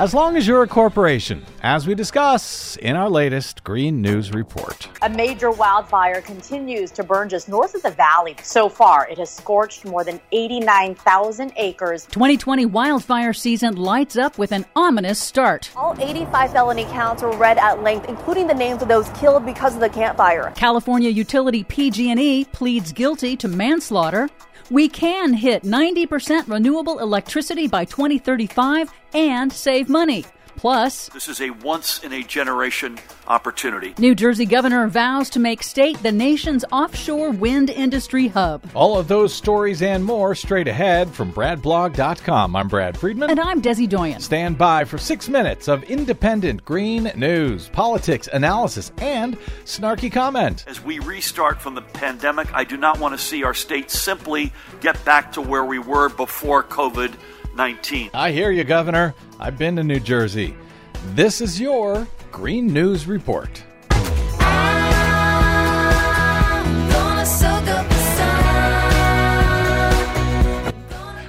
as long as you're a corporation, as we discuss in our latest Green News Report. A major wildfire continues to burn just north of the valley. So far, it has scorched more than 89,000 acres. 2020 wildfire season lights up with an ominous start. All 85 felony counts were read at length, including the names of those killed because of the campfire. California utility PG&E pleads guilty to manslaughter. We can hit 90% renewable electricity by 2035 and save money. Plus, this is a once in a generation opportunity. New Jersey governor vows to make state the nation's offshore wind industry hub. All of those stories and more straight ahead from BradBlog.com. I'm Brad Friedman. And I'm Desi Doyen. Stand by for six minutes of independent green news, politics, analysis, and snarky comment. As we restart from the pandemic, I do not want to see our state simply get back to where we were before COVID 19. I hear you, Governor. I've been to New Jersey. This is your Green News Report.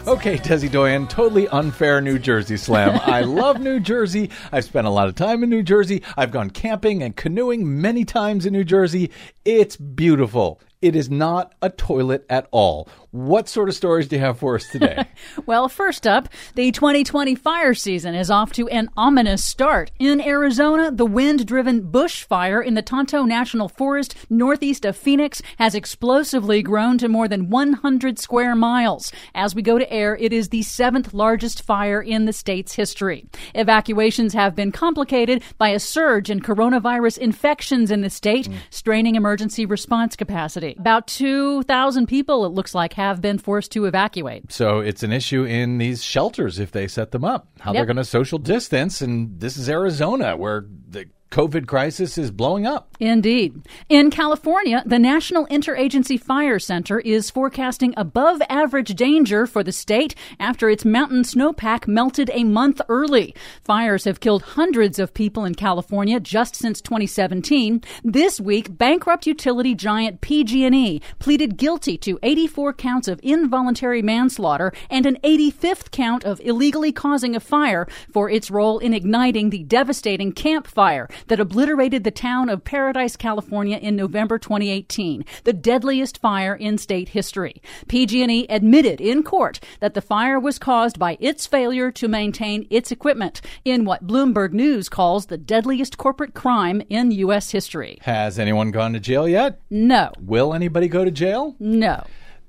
Okay, Desi Doyen, totally unfair New Jersey slam. [laughs] I love New Jersey. I've spent a lot of time in New Jersey. I've gone camping and canoeing many times in New Jersey. It's beautiful. It is not a toilet at all. What sort of stories do you have for us today? [laughs] well, first up, the 2020 fire season is off to an ominous start. In Arizona, the wind driven bushfire in the Tonto National Forest northeast of Phoenix has explosively grown to more than 100 square miles. As we go to air, it is the seventh largest fire in the state's history. Evacuations have been complicated by a surge in coronavirus infections in the state, mm. straining emergency response capacity. About 2,000 people, it looks like, have been forced to evacuate. So it's an issue in these shelters if they set them up, how yep. they're going to social distance. And this is Arizona where the COVID crisis is blowing up. Indeed. In California, the National Interagency Fire Center is forecasting above average danger for the state after its mountain snowpack melted a month early. Fires have killed hundreds of people in California just since 2017. This week, bankrupt utility giant PG&E pleaded guilty to 84 counts of involuntary manslaughter and an 85th count of illegally causing a fire for its role in igniting the devastating Camp Fire that obliterated the town of Paradise, California in November 2018, the deadliest fire in state history. PG&E admitted in court that the fire was caused by its failure to maintain its equipment in what Bloomberg News calls the deadliest corporate crime in U.S. history. Has anyone gone to jail yet? No. Will anybody go to jail? No.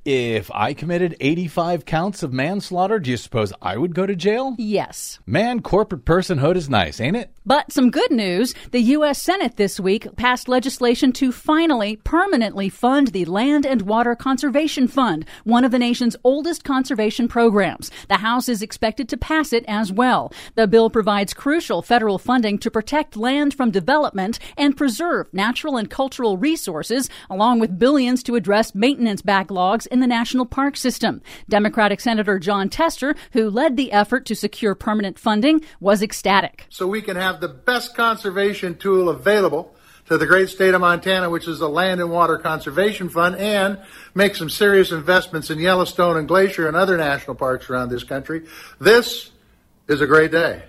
If I committed 85 counts of manslaughter, do you suppose I would go to jail? Yes. Man, corporate personhood is nice, ain't it? But some good news the U.S. Senate this week passed legislation to finally permanently fund the Land and Water Conservation Fund, one of the nation's oldest conservation programs. The House is expected to pass it as well. The bill provides crucial federal funding to protect land from development and preserve natural and cultural resources, along with billions to address maintenance backlogs in the national park system. Democratic Senator Jon Tester, who led the effort to secure permanent funding, was ecstatic. So we can have the best conservation tool available to the great state of Montana, which is the Land and Water Conservation Fund, and make some serious investments in Yellowstone and Glacier and other national parks around this country. This is a great day.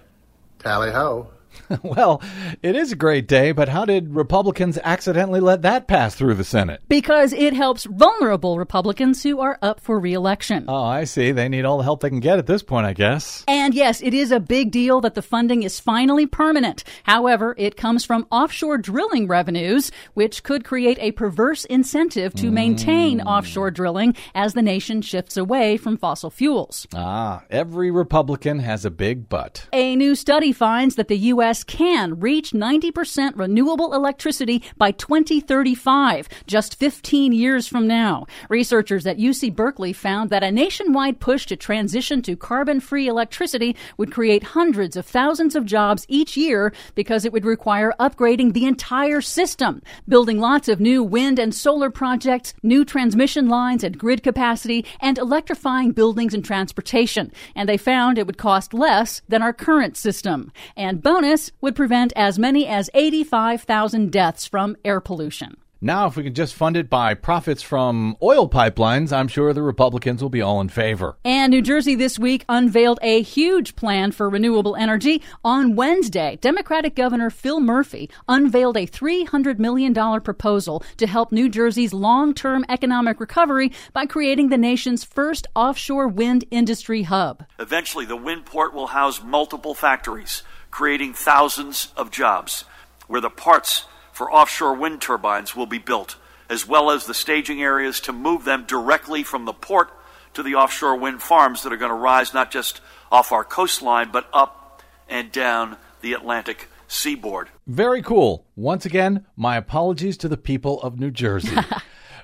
Tally ho. [laughs] well, it is a great day, but how did Republicans accidentally let that pass through the Senate? Because it helps vulnerable Republicans who are up for reelection. Oh, I see. They need all the help they can get at this point, I guess. And yes, it is a big deal that the funding is finally permanent. However, it comes from offshore drilling revenues, which could create a perverse incentive to maintain offshore drilling as the nation shifts away from fossil fuels. Ah, every Republican has a big butt. A new study finds that the U.S. can reach 90% renewable electricity by 2035, just 15 years from now. Researchers at UC Berkeley found that a nationwide push to transition to carbon free electricity would create hundreds of thousands of jobs each year because it would require upgrading the entire system, building lots of new wind and solar projects, new transmission lines and grid capacity, and electrifying buildings and transportation. And they found it would cost less than our current system. And bonus would prevent as many as 85,000 deaths from air pollution. Now, if we can just fund it by profits from oil pipelines, I'm sure the Republicans will be all in favor. And New Jersey this week unveiled a huge plan for renewable energy. On Wednesday, Democratic Governor Phil Murphy unveiled a $300 million proposal to help New Jersey's long term economic recovery by creating the nation's first offshore wind industry hub. Eventually, the wind port will house multiple factories, creating thousands of jobs, where the parts for offshore wind turbines will be built, as well as the staging areas to move them directly from the port to the offshore wind farms that are going to rise not just off our coastline, but up and down the Atlantic seaboard. Very cool. Once again, my apologies to the people of New Jersey. [laughs]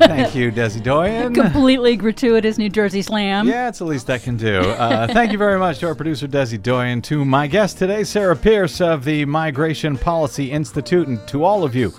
Thank you, Desi Doyen. Completely gratuitous New Jersey slam. Yeah, it's the least I can do. Uh, thank you very much to our producer, Desi Doyen, to my guest today, Sarah Pierce of the Migration Policy Institute, and to all of you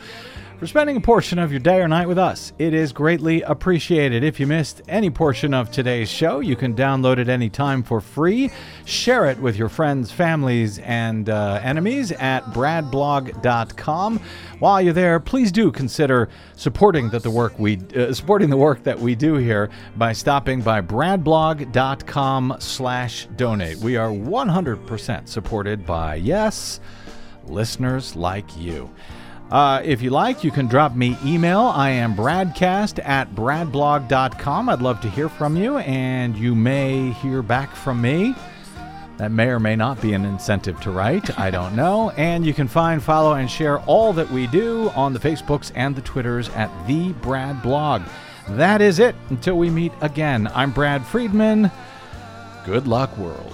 for spending a portion of your day or night with us. It is greatly appreciated. If you missed any portion of today's show, you can download it anytime for free. Share it with your friends, families, and uh, enemies at bradblog.com. While you're there, please do consider supporting that the work we uh, supporting the work that we do here by stopping by bradblog.com/donate. We are 100% supported by yes, listeners like you. Uh, if you like, you can drop me email. I am bradcast at bradblog.com. I'd love to hear from you, and you may hear back from me. That may or may not be an incentive to write. I [laughs] don't know. And you can find, follow, and share all that we do on the Facebooks and the Twitters at The Brad Blog. That is it. Until we meet again, I'm Brad Friedman. Good luck, world.